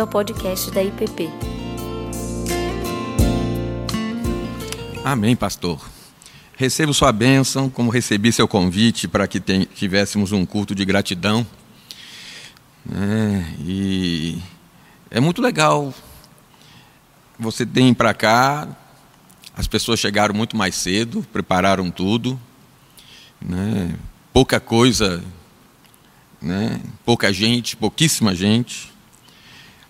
bem-vindo ao podcast da IPP. Amém, pastor. Recebo sua bênção, como recebi seu convite para que tivéssemos um culto de gratidão. É, e é muito legal. Você tem para cá, as pessoas chegaram muito mais cedo, prepararam tudo. Né? Pouca coisa, né? pouca gente, pouquíssima gente.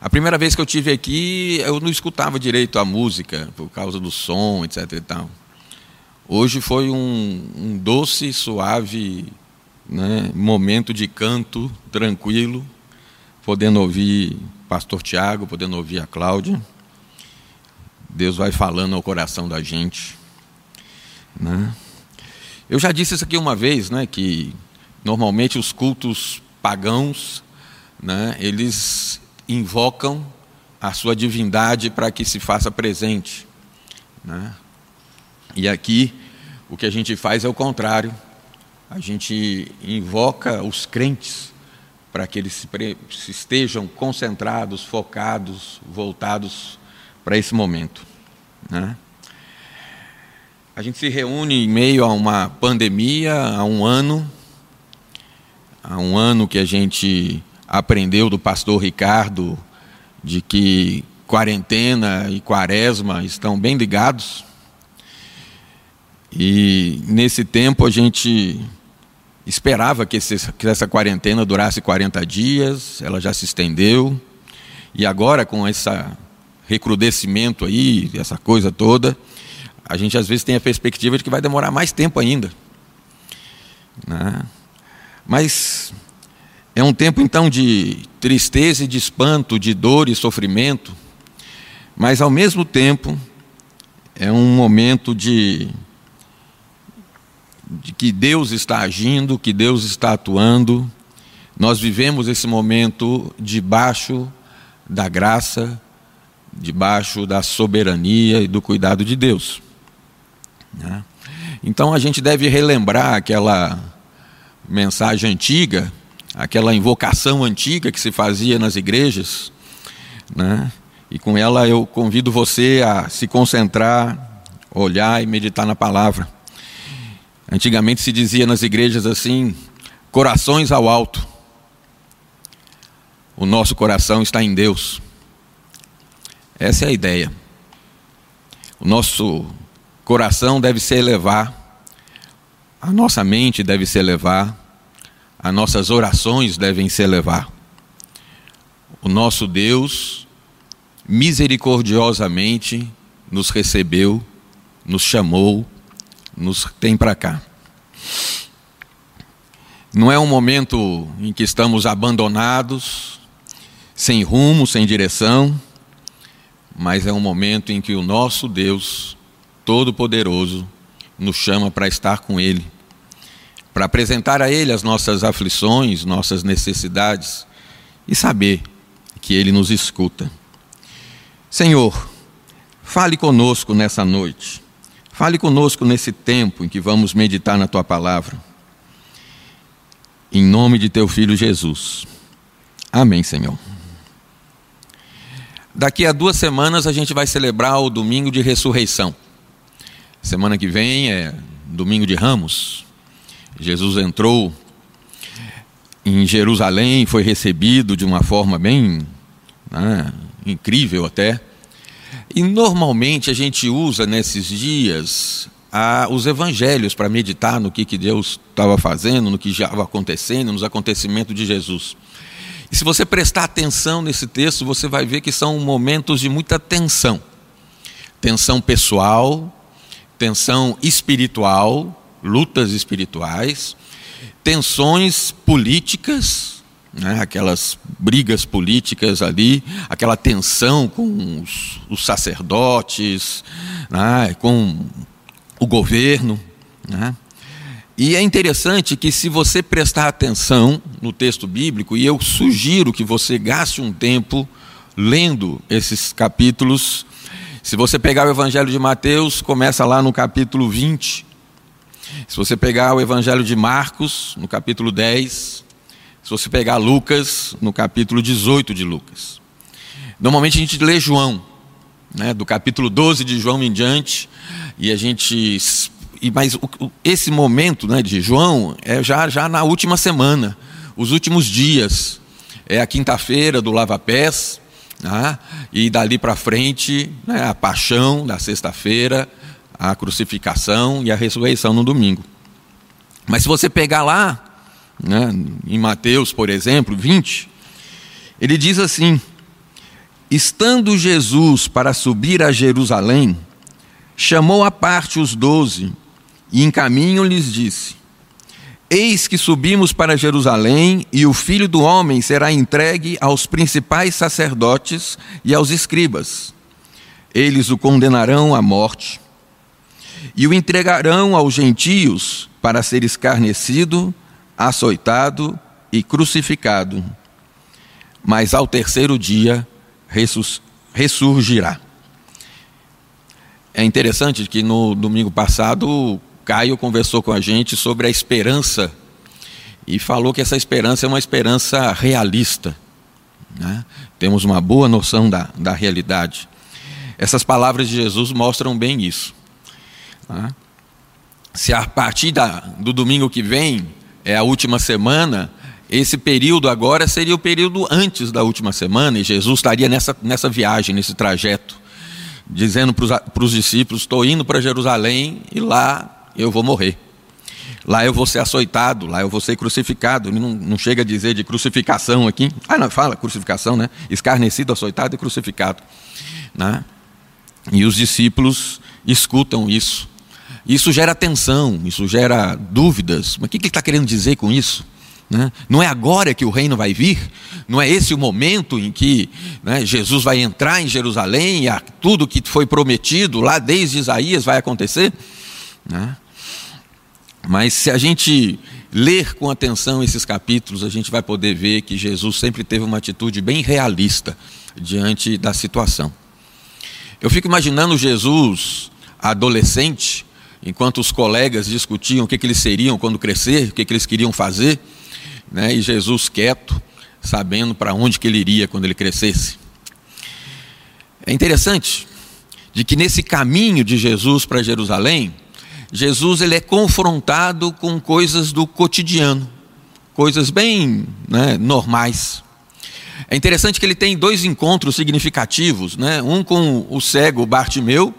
A primeira vez que eu tive aqui, eu não escutava direito a música, por causa do som, etc. E tal. Hoje foi um, um doce, suave né, momento de canto tranquilo, podendo ouvir Pastor Tiago, podendo ouvir a Cláudia. Deus vai falando ao coração da gente. Né? Eu já disse isso aqui uma vez, né, que normalmente os cultos pagãos, né, eles invocam a sua divindade para que se faça presente. Né? E aqui o que a gente faz é o contrário. A gente invoca os crentes para que eles se estejam concentrados, focados, voltados para esse momento. Né? A gente se reúne em meio a uma pandemia, há um ano, há um ano que a gente aprendeu do pastor Ricardo de que quarentena e quaresma estão bem ligados. E nesse tempo a gente esperava que, esse, que, essa quarentena durasse 40 dias, ela já se estendeu. E agora, com esse recrudescimento aí, essa coisa toda, a gente às vezes tem a perspectiva de que vai demorar mais tempo ainda. Né? Mas é um tempo então de tristeza e de espanto, de dor e sofrimento, mas ao mesmo tempo é um momento de, de que Deus está agindo, que Deus está atuando. Nós vivemos esse momento debaixo da graça, debaixo da soberania e do cuidado de Deus. Né? Então a gente deve relembrar aquela mensagem antiga aquela invocação antiga que se fazia nas igrejas, né? E com ela eu convido você a se concentrar, olhar e meditar na palavra. Antigamente se dizia nas igrejas assim: corações ao alto. O nosso coração está em Deus. Essa é a ideia. O nosso coração deve se elevar, a nossa mente deve se elevar, as nossas orações devem se elevar. O nosso Deus misericordiosamente nos recebeu, nos chamou, nos tem para cá. Não é um momento em que estamos abandonados, sem rumo, sem direção, mas é um momento em que o nosso Deus Todo-Poderoso nos chama para estar com Ele para apresentar a Ele as nossas aflições, nossas necessidades e saber que Ele nos escuta. Senhor, fale conosco nessa noite, fale conosco nesse tempo em que vamos meditar na Tua palavra. Em nome de Teu Filho Jesus. Amém, Senhor. Daqui a duas semanas a gente vai celebrar o domingo de ressurreição. Semana que vem é domingo de ramos. Jesus entrou em Jerusalém, foi recebido de uma forma bem né, incrível até. E normalmente a gente usa nesses dias a, os evangelhos para meditar no que, que Deus estava fazendo, no que já estava acontecendo, nos acontecimentos de Jesus. E se você prestar atenção nesse texto, você vai ver que são momentos de muita tensão. Tensão pessoal, tensão espiritual, lutas espirituais, tensões políticas, né, aquelas brigas políticas ali, aquela tensão com os, os sacerdotes, né, com o governo. Né. E é interessante que, se você prestar atenção no texto bíblico, e eu sugiro que você gaste um tempo lendo esses capítulos. Se você pegar o Evangelho de Mateus, começa lá no capítulo 20, se você pegar o Evangelho de Marcos, no capítulo 10, se você pegar Lucas, no capítulo 18 de Lucas. Normalmente a gente lê João, né, do capítulo 12 de João em diante, e a gente. Mas esse momento né, de João é já, já na última semana, os últimos dias. É a quinta-feira do Lava Pés, né, e dali para frente né, a paixão da sexta-feira, a crucificação e a ressurreição no domingo. Mas se você pegar lá, né, em Mateus, por exemplo, 20, ele diz assim: Estando Jesus para subir a Jerusalém, chamou à parte os doze e em caminho lhes disse: Eis que subimos para Jerusalém, e o filho do homem será entregue aos principais sacerdotes e aos escribas. Eles o condenarão à morte e o entregarão aos gentios para ser escarnecido, açoitado e crucificado. Mas ao terceiro dia ressurgirá. É interessante que no domingo passado Caio conversou com a gente sobre a esperança e falou que essa esperança é uma esperança realista. Né? Temos uma boa noção da, da realidade. Essas palavras de Jesus mostram bem isso. Né? Se a partir da, do domingo que vem é a última semana, esse período agora seria o período antes da última semana, e Jesus estaria nessa, nessa viagem, nesse trajeto, dizendo para os discípulos: Estou indo para Jerusalém e lá eu vou morrer. Lá eu vou ser açoitado, lá eu vou ser crucificado. Ele não, não chega a dizer de crucificação aqui. Ah, não, fala crucificação, né? Escarnecido, açoitado e crucificado. Né? E os discípulos escutam isso. Isso gera tensão, isso gera dúvidas. Mas o que ele está querendo dizer com isso? Né? Não é agora que o reino vai vir, não é esse o momento em que né, Jesus vai entrar em Jerusalém e tudo que foi prometido lá desde Isaías vai acontecer. Né? Mas se a gente ler com atenção esses capítulos, a gente vai poder ver que Jesus sempre teve uma atitude bem realista diante da situação. Eu fico imaginando Jesus adolescente, enquanto os colegas discutiam o que, que eles seriam quando crescer, o que, que eles queriam fazer né? e Jesus quieto, sabendo para onde que ele iria quando ele crescesse. É interessante de que nesse caminho de Jesus para Jerusalém, Jesus ele é confrontado com coisas do cotidiano, coisas bem né, normais. É interessante que ele tem dois encontros significativos, né? um com o cego Bartimeu,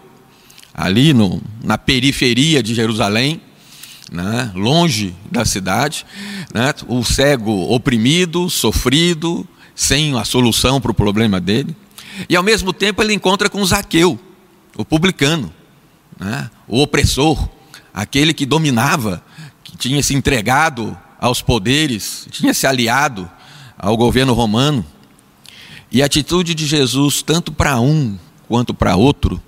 ali no, na periferia de Jerusalém, né, longe da cidade, né, o cego oprimido, sofrido, sem a solução para o problema dele. E ao mesmo tempo ele encontra com Zaqueu, o publicano, né, o opressor, aquele que dominava, que tinha se entregado aos poderes, tinha se aliado ao governo romano. E a atitude de Jesus, tanto para um quanto para outro,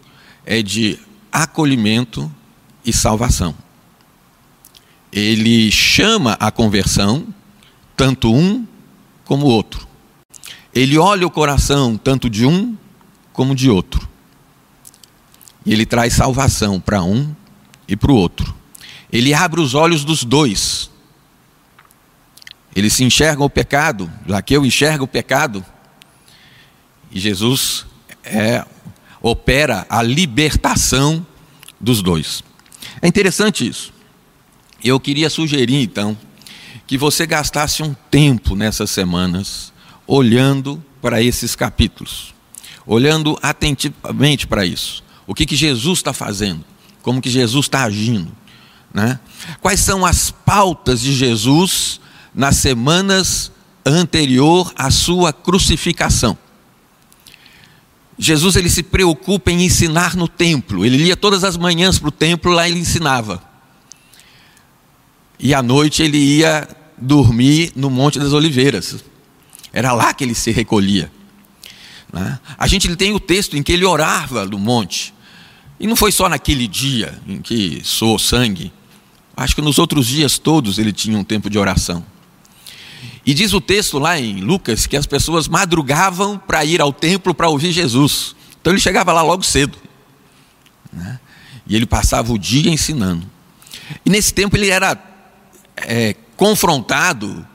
é de acolhimento e salvação ele chama a conversão, tanto um como o outro. Ele olha o coração tanto de um como de outro. E ele traz salvação para um e para o outro. Ele abre os olhos dos dois. Eles se enxergam o pecado, Zaqueu enxerga o pecado. E Jesus é, opera a libertação dos dois. É interessante isso. Eu queria sugerir então que você gastasse um tempo nessas semanas olhando para esses capítulos, olhando atentamente para isso. O que, que Jesus está fazendo? Como que Jesus está agindo? Né? Quais são as pautas de Jesus nas semanas anterior à sua crucificação? Jesus ele se preocupa em ensinar no templo. Ele ia todas as manhãs para o templo, lá ele ensinava e à noite ele ia dormir no Monte das Oliveiras. Era lá que ele se recolhia. Né? A gente tem o texto em que ele orava no monte. E não foi só naquele dia em que soou sangue. Acho que nos outros dias todos ele tinha um tempo de oração. E diz o texto lá em Lucas que as pessoas madrugavam para ir ao templo para ouvir Jesus. Então ele chegava lá logo cedo. Né? E ele passava o dia ensinando. E nesse tempo ele era é, confrontado,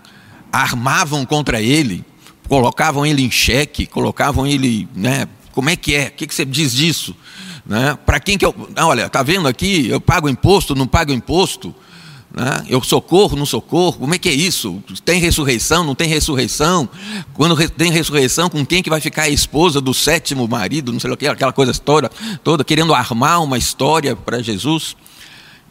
armavam contra ele, colocavam ele em xeque, colocavam ele, né? Como é que é? O que, você diz disso? Né? Para quem que eu. Olha, está vendo aqui? Eu pago imposto, não pago imposto? Né? Eu socorro, não socorro? Como é que é isso? Tem ressurreição, não tem ressurreição? Quando tem ressurreição, com quem que vai ficar a esposa do sétimo marido? Não sei o que, aquela coisa toda, toda querendo armar uma história para Jesus.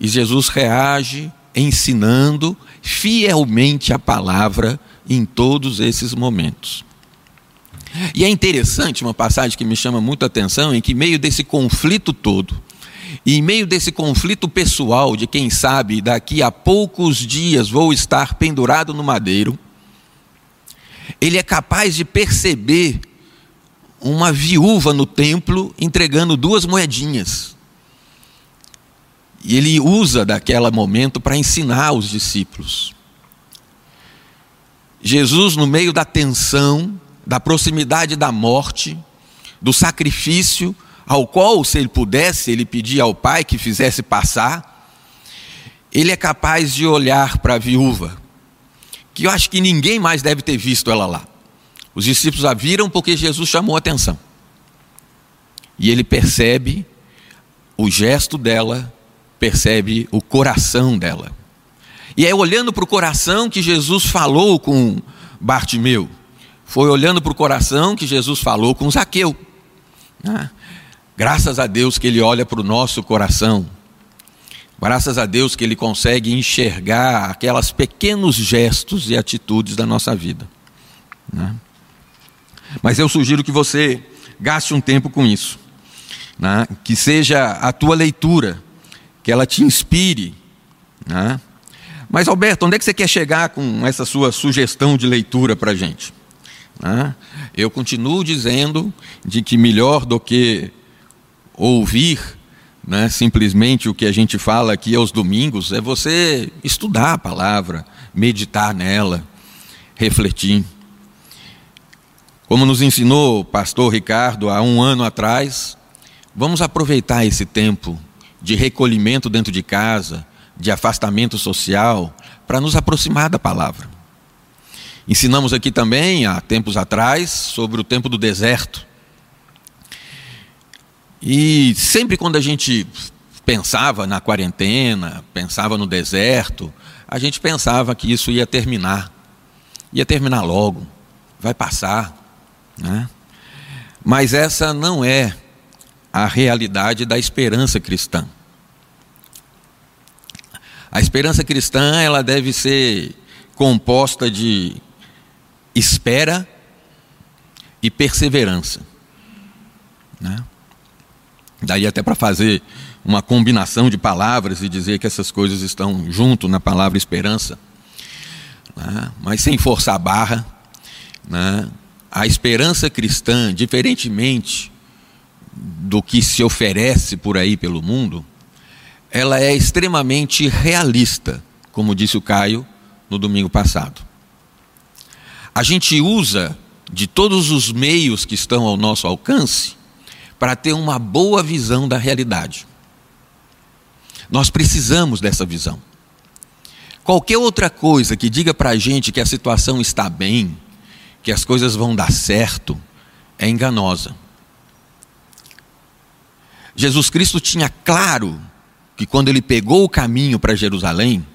E Jesus reage ensinando fielmente a palavra em todos esses momentos. E é interessante uma passagem que me chama muito a atenção, em que meio desse conflito todo, e em meio desse conflito pessoal de quem sabe daqui a poucos dias vou estar pendurado no madeiro, ele é capaz de perceber uma viúva no templo entregando duas moedinhas. E ele usa daquele momento para ensinar os discípulos. Jesus, no meio da tensão, da proximidade da morte, do sacrifício, ao qual, se ele pudesse, ele pedia ao Pai que fizesse passar, ele é capaz de olhar para a viúva, que eu acho que ninguém mais deve ter visto ela lá. Os discípulos a viram porque Jesus chamou a atenção. E ele percebe o gesto dela, percebe o coração dela. E é olhando para o coração que Jesus falou com Bartimeu. Foi olhando para o coração que Jesus falou com Zaqueu. Ah, graças a Deus que ele olha para o nosso coração. Graças a Deus que ele consegue enxergar aquelas pequenos gestos e atitudes da nossa vida. Né? Mas eu sugiro que você gaste um tempo com isso. Né? Que seja a tua leitura, que ela te inspire. Né? Mas, Alberto, onde é que você quer chegar com essa sua sugestão de leitura para a gente? Né? Eu continuo dizendo de que melhor do que ouvir né, simplesmente o que a gente fala aqui aos domingos é você estudar a palavra, meditar nela, refletir. Como nos ensinou o pastor Ricardo há um ano atrás, vamos aproveitar esse tempo de recolhimento dentro de casa, de afastamento social, para nos aproximar da palavra. Ensinamos aqui também, há tempos atrás, sobre o tempo do deserto. E sempre quando a gente pensava na quarentena, pensava no deserto, a gente pensava que isso ia terminar. Ia terminar logo, vai passar. Né? Mas essa não é a realidade da esperança cristã. A esperança cristã ela deve ser composta de espera e perseverança. Né? Daí até para fazer uma combinação de palavras e dizer que essas coisas estão junto na palavra esperança, né? mas sem forçar a barra. Né? A esperança cristã, diferentemente do que se oferece por aí pelo mundo, ela é extremamente realista, como disse o Caio no domingo passado. A gente usa de todos os meios que estão ao nosso alcance para ter uma boa visão da realidade. Nós precisamos dessa visão. Qualquer outra coisa que diga para a gente que a situação está bem, que as coisas vão dar certo, é enganosa. Jesus Cristo tinha claro que quando ele pegou o caminho para Jerusalém,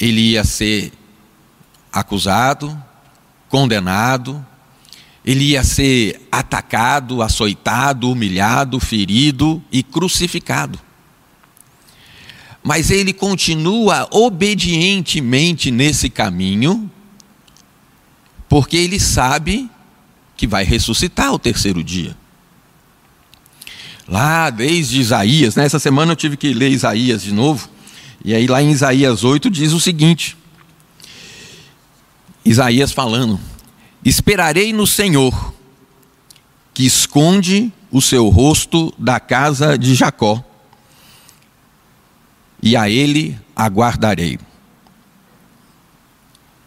ele ia ser acusado, condenado, ele ia ser atacado, açoitado, humilhado, ferido e crucificado. Mas ele continua obedientemente nesse caminho, porque ele sabe que vai ressuscitar ao terceiro dia lá desde Isaías, né? essa semana eu tive que ler Isaías de novo, e aí lá em Isaías 8 diz o seguinte: Isaías falando: Esperarei no Senhor, que esconde o seu rosto da casa de Jacó, e a ele aguardarei.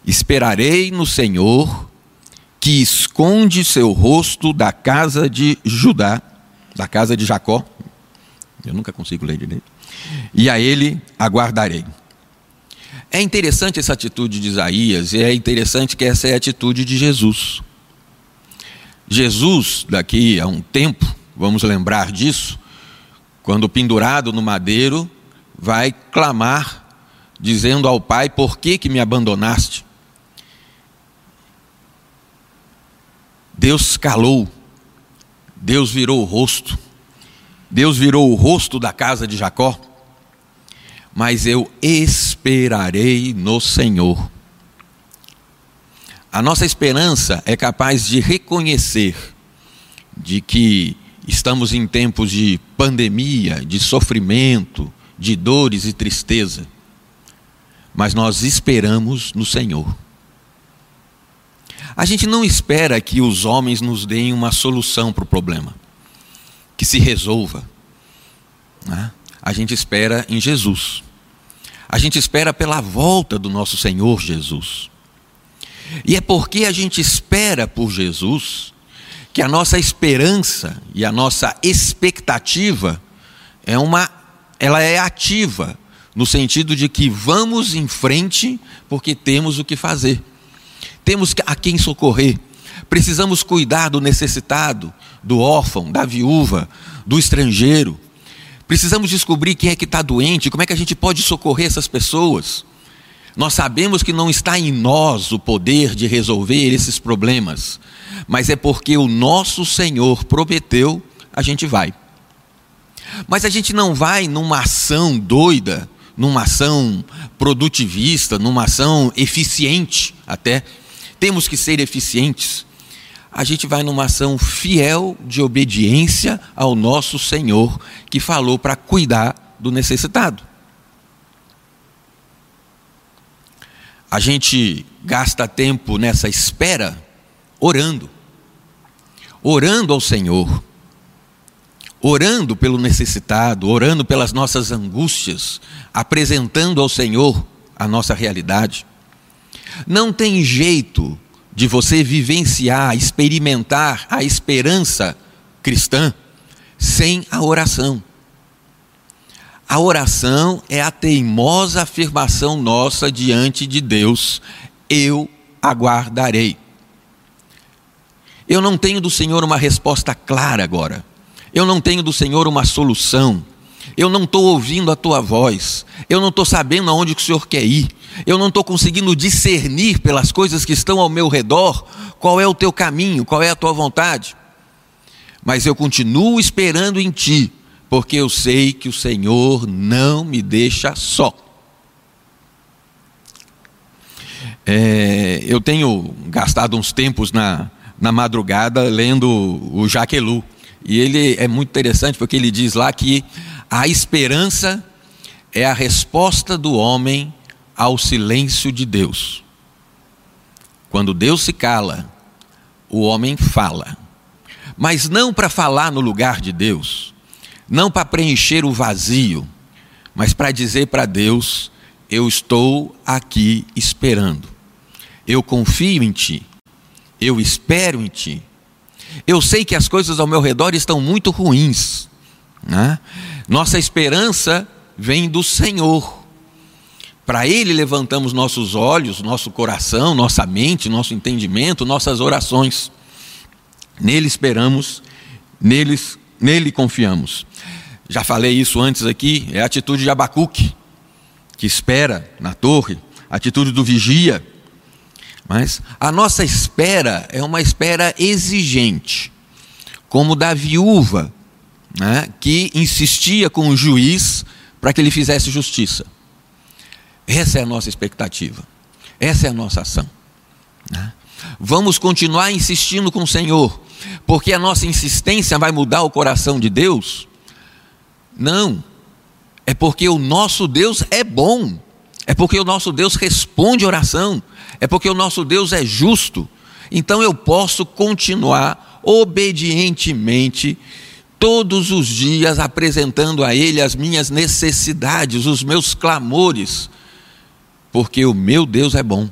Esperarei no Senhor, que esconde seu rosto da casa de Judá da casa de Jacó. Eu nunca consigo ler direito. E a ele aguardarei. É interessante essa atitude de Isaías e é interessante que essa é a atitude de Jesus. Jesus, daqui a um tempo, vamos lembrar disso, quando pendurado no madeiro, vai clamar, dizendo ao Pai: Por que, que me abandonaste? Deus calou, Deus virou o rosto, Deus virou o rosto da casa de Jacó, mas eu esperarei no Senhor. A nossa esperança é capaz de reconhecer de que estamos em tempos de pandemia, de sofrimento, de dores e tristeza, mas nós esperamos no Senhor. A gente não espera que os homens nos deem uma solução para o problema, que se resolva. Né? A gente espera em Jesus. A gente espera pela volta do nosso Senhor Jesus. E é porque a gente espera por Jesus que a nossa esperança e a nossa expectativa é uma ela é ativa no sentido de que vamos em frente porque temos o que fazer. Temos a quem socorrer. Precisamos cuidar do necessitado, do órfão, da viúva, do estrangeiro. Precisamos descobrir quem é que está doente, como é que a gente pode socorrer essas pessoas. Nós sabemos que não está em nós o poder de resolver esses problemas, mas é porque o nosso Senhor prometeu, a gente vai. Mas a gente não vai numa ação doida, numa ação produtivista, numa ação eficiente até. Temos que ser eficientes. A gente vai numa ação fiel de obediência ao nosso Senhor, que falou para cuidar do necessitado. a gente gasta tempo nessa espera orando, orando ao Senhor, orando pelo necessitado, orando pelas nossas angústias, apresentando ao Senhor a nossa realidade. Não tem jeito de você vivenciar, experimentar a esperança cristã sem a oração. A oração é a teimosa afirmação nossa diante de Deus: eu aguardarei. Eu não tenho do Senhor uma resposta clara agora. Eu não tenho do Senhor uma solução. Eu não estou ouvindo a tua voz. Eu não estou sabendo aonde o Senhor quer ir. Eu não estou conseguindo discernir pelas coisas que estão ao meu redor qual é o teu caminho, qual é a tua vontade. Mas eu continuo esperando em ti porque eu sei que o Senhor não me deixa só. É, eu tenho gastado uns tempos na, na madrugada lendo o Jaquelu. E ele é muito interessante porque ele diz lá que a esperança é a resposta do homem ao silêncio de Deus. Quando Deus se cala, o homem fala. Mas não para falar no lugar de Deus, não para preencher o vazio, mas para dizer para Deus: eu estou aqui esperando, eu confio em Ti, eu espero em Ti. Eu sei que as coisas ao meu redor estão muito ruins, né? Nossa esperança vem do Senhor. Para Ele levantamos nossos olhos, nosso coração, nossa mente, nosso entendimento, nossas orações. Nele esperamos, neles nele confiamos. Já falei isso antes aqui, é a atitude de Abacuque, que espera na torre, a atitude do vigia. Mas a nossa espera é uma espera exigente, como da viúva, né, que insistia com o juiz para que ele fizesse justiça. Essa é a nossa expectativa, essa é a nossa ação. Né? Vamos continuar insistindo com o Senhor, porque a nossa insistência vai mudar o coração de Deus? Não. É porque o nosso Deus é bom. É porque o nosso Deus responde oração. É porque o nosso Deus é justo. Então eu posso continuar obedientemente todos os dias apresentando a Ele as minhas necessidades, os meus clamores, porque o meu Deus é bom.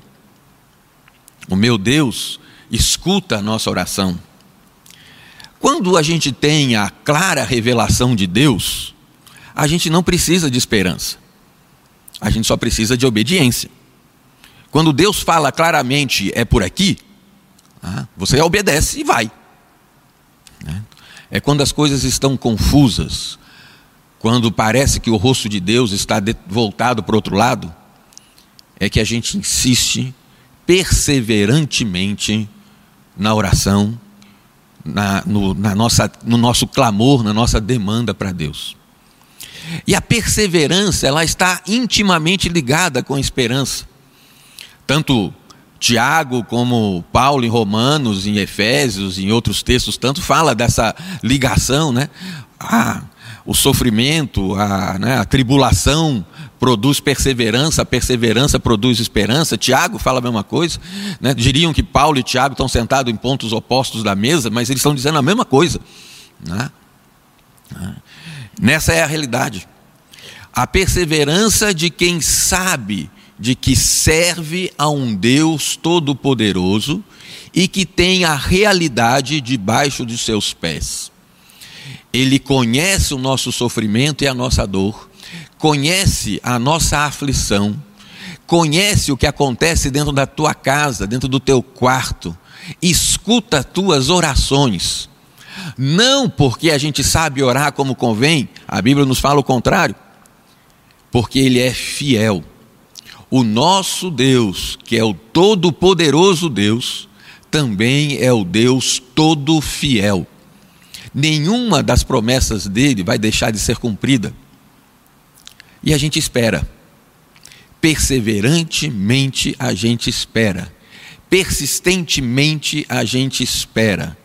O meu Deus escuta a nossa oração. Quando a gente tem a clara revelação de Deus, a gente não precisa de esperança. A gente só precisa de obediência. Quando Deus fala claramente é por aqui, ah, você obedece e vai. É quando as coisas estão confusas, quando parece que o rosto de Deus está voltado para o outro lado, é que a gente insiste perseverantemente na oração, na, no, na nossa, no nosso clamor, na nossa demanda para Deus. E a perseverança, ela está intimamente ligada com a esperança. Tanto Tiago, como Paulo em Romanos, em Efésios, em outros textos, tanto fala dessa ligação, né? Ah, o sofrimento, a, né, a tribulação produz perseverança, a perseverança produz esperança. Tiago fala a mesma coisa. Né? Diriam que Paulo e Tiago estão sentados em pontos opostos da mesa, mas eles estão dizendo a mesma coisa. Né? Nessa é a realidade. A perseverança de quem sabe de que serve a um Deus todo-poderoso e que tem a realidade debaixo de seus pés. Ele conhece o nosso sofrimento e a nossa dor, conhece a nossa aflição, conhece o que acontece dentro da tua casa, dentro do teu quarto, escuta tuas orações. Não porque a gente sabe orar como convém, a Bíblia nos fala o contrário, porque Ele é fiel o nosso Deus, que é o todo-poderoso Deus, também é o Deus todo fiel. Nenhuma das promessas dele vai deixar de ser cumprida. E a gente espera. Perseverantemente a gente espera. Persistentemente a gente espera.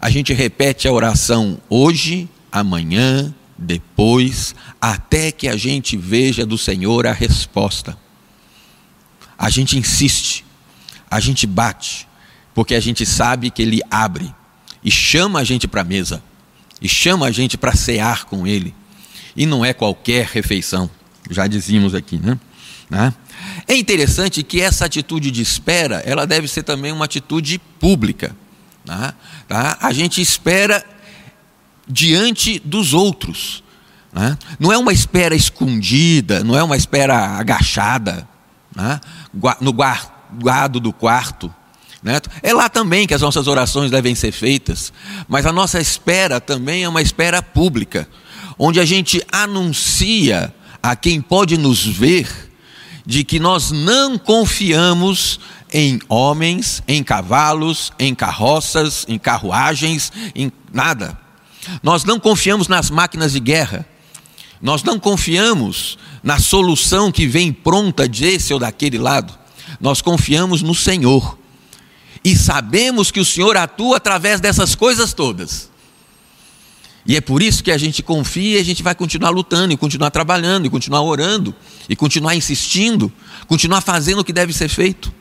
A gente repete a oração hoje, amanhã, depois, até que a gente veja do Senhor a resposta a gente insiste, a gente bate, porque a gente sabe que Ele abre e chama a gente para a mesa, e chama a gente para cear com Ele. E não é qualquer refeição, já dizíamos aqui, né? né? É interessante que essa atitude de espera, ela deve ser também uma atitude pública. Né? Tá? A gente espera diante dos outros. Né? Não é uma espera escondida, não é uma espera agachada? No guardo do quarto. Né? É lá também que as nossas orações devem ser feitas, mas a nossa espera também é uma espera pública, onde a gente anuncia a quem pode nos ver de que nós não confiamos em homens, em cavalos, em carroças, em carruagens, em nada. Nós não confiamos nas máquinas de guerra. Nós não confiamos na solução que vem pronta desse ou daquele lado. Nós confiamos no Senhor. E sabemos que o Senhor atua através dessas coisas todas. E é por isso que a gente confia e a gente vai continuar lutando, e continuar trabalhando, e continuar orando, e continuar insistindo, continuar fazendo o que deve ser feito.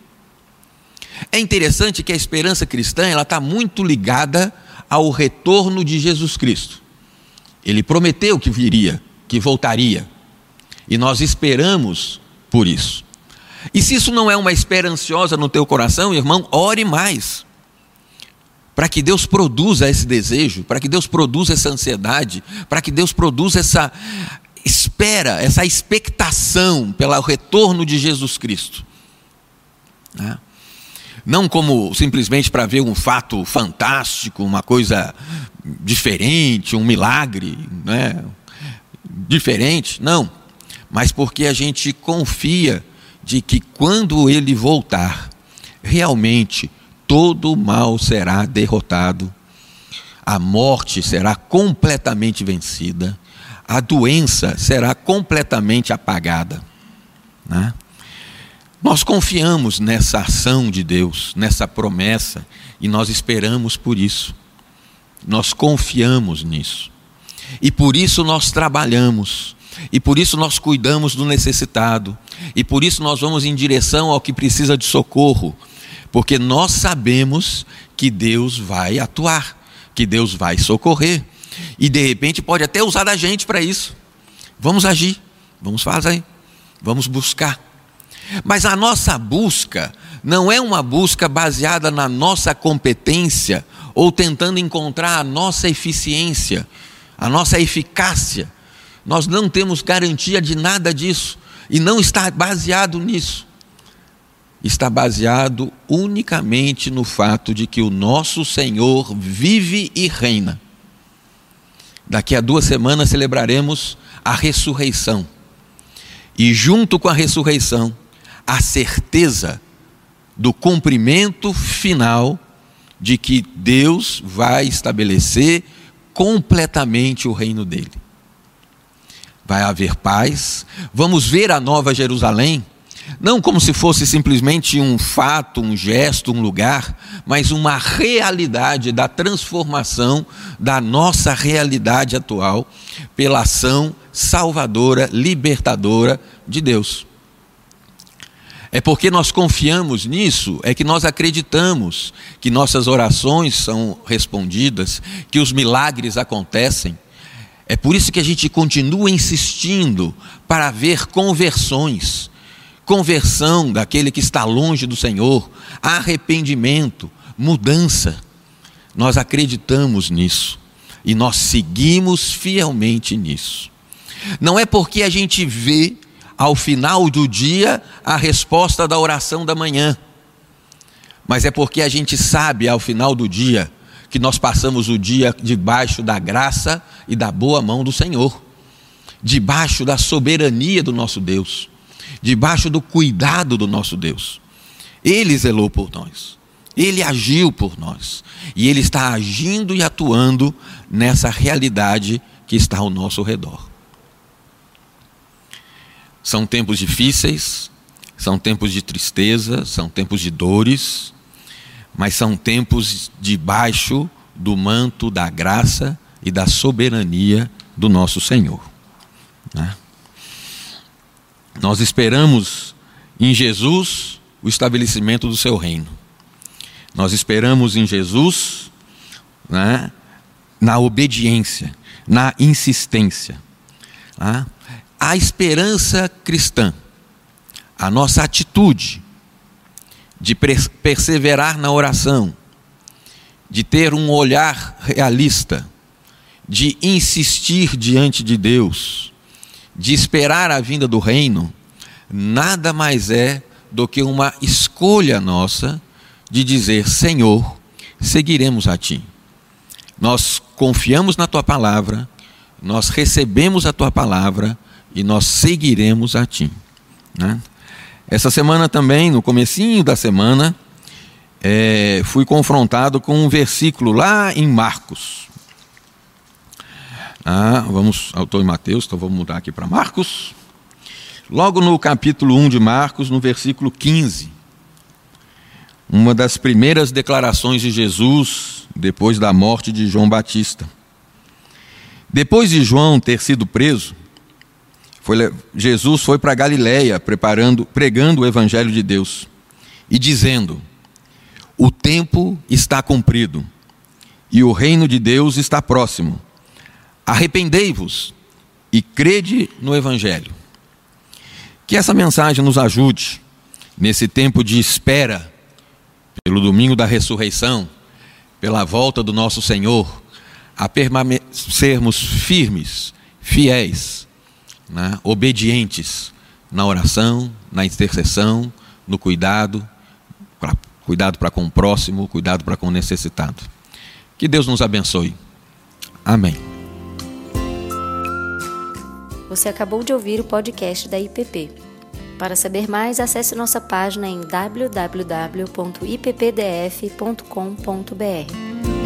É interessante que a esperança cristã ela está muito ligada ao retorno de Jesus Cristo. Ele prometeu que viria, que voltaria. E nós esperamos por isso. E se isso não é uma espera ansiosa no teu coração, irmão, ore mais. Para que Deus produza esse desejo, para que Deus produza essa ansiedade, para que Deus produza essa espera, essa expectação pelo retorno de Jesus Cristo. Né? Não como simplesmente para ver um fato fantástico, uma coisa diferente, um milagre, né? Diferente, não mas porque a gente confia de que quando ele voltar, realmente todo o mal será derrotado, a morte será completamente vencida, a doença será completamente apagada. Né? Nós confiamos nessa ação de Deus, nessa promessa, e nós esperamos por isso. Nós confiamos nisso. E por isso nós trabalhamos e por isso nós cuidamos do necessitado. E por isso nós vamos em direção ao que precisa de socorro. Porque nós sabemos que Deus vai atuar, que Deus vai socorrer. E de repente pode até usar da gente para isso. Vamos agir, vamos fazer, vamos buscar. Mas a nossa busca não é uma busca baseada na nossa competência ou tentando encontrar a nossa eficiência, a nossa eficácia nós não temos garantia de nada disso. E não está baseado nisso. Está baseado unicamente no fato de que o nosso Senhor vive e reina. Daqui a duas semanas celebraremos a ressurreição. E junto com a ressurreição, a certeza do cumprimento final de que Deus vai estabelecer completamente o reino dele. Vai haver paz, vamos ver a nova Jerusalém, não como se fosse simplesmente um fato, um gesto, um lugar, mas uma realidade da transformação da nossa realidade atual pela ação salvadora, libertadora de Deus. É porque nós confiamos nisso, é que nós acreditamos que nossas orações são respondidas, que os milagres acontecem. É por isso que a gente continua insistindo para ver conversões, conversão daquele que está longe do Senhor, arrependimento, mudança. Nós acreditamos nisso e nós seguimos fielmente nisso. Não é porque a gente vê ao final do dia a resposta da oração da manhã. Mas é porque a gente sabe ao final do dia que nós passamos o dia debaixo da graça e da boa mão do Senhor, debaixo da soberania do nosso Deus, debaixo do cuidado do nosso Deus. Ele zelou por nós, ele agiu por nós, e ele está agindo e atuando nessa realidade que está ao nosso redor. São tempos difíceis, são tempos de tristeza, são tempos de dores, mas são tempos debaixo do manto da graça e da soberania do nosso Senhor. Né? Nós esperamos em Jesus o estabelecimento do seu reino. Nós esperamos em Jesus né, na obediência, na insistência. Né? A esperança cristã, a nossa atitude de perseverar na oração, de ter um olhar realista, de insistir diante de Deus, de esperar a vinda do reino, nada mais é do que uma escolha nossa de dizer: Senhor, seguiremos a Ti. Nós confiamos na Tua palavra, nós recebemos a Tua palavra e nós seguiremos a Ti. Né? Essa semana também, no comecinho da semana, é, fui confrontado com um versículo lá em Marcos. Ah, vamos, eu estou em Mateus, então vamos mudar aqui para Marcos. Logo no capítulo 1 de Marcos, no versículo 15. Uma das primeiras declarações de Jesus depois da morte de João Batista. Depois de João ter sido preso, foi, Jesus foi para Galiléia preparando, pregando o evangelho de Deus e dizendo: O tempo está cumprido e o reino de Deus está próximo. Arrependei-vos e crede no evangelho. Que essa mensagem nos ajude nesse tempo de espera pelo domingo da ressurreição, pela volta do nosso Senhor, a permanecermos firmes, fiéis né, obedientes na oração, na intercessão, no cuidado, pra, cuidado para com o próximo, cuidado para com o necessitado. Que Deus nos abençoe. Amém. Você acabou de ouvir o podcast da IPP. Para saber mais, acesse nossa página em www.ippdf.com.br.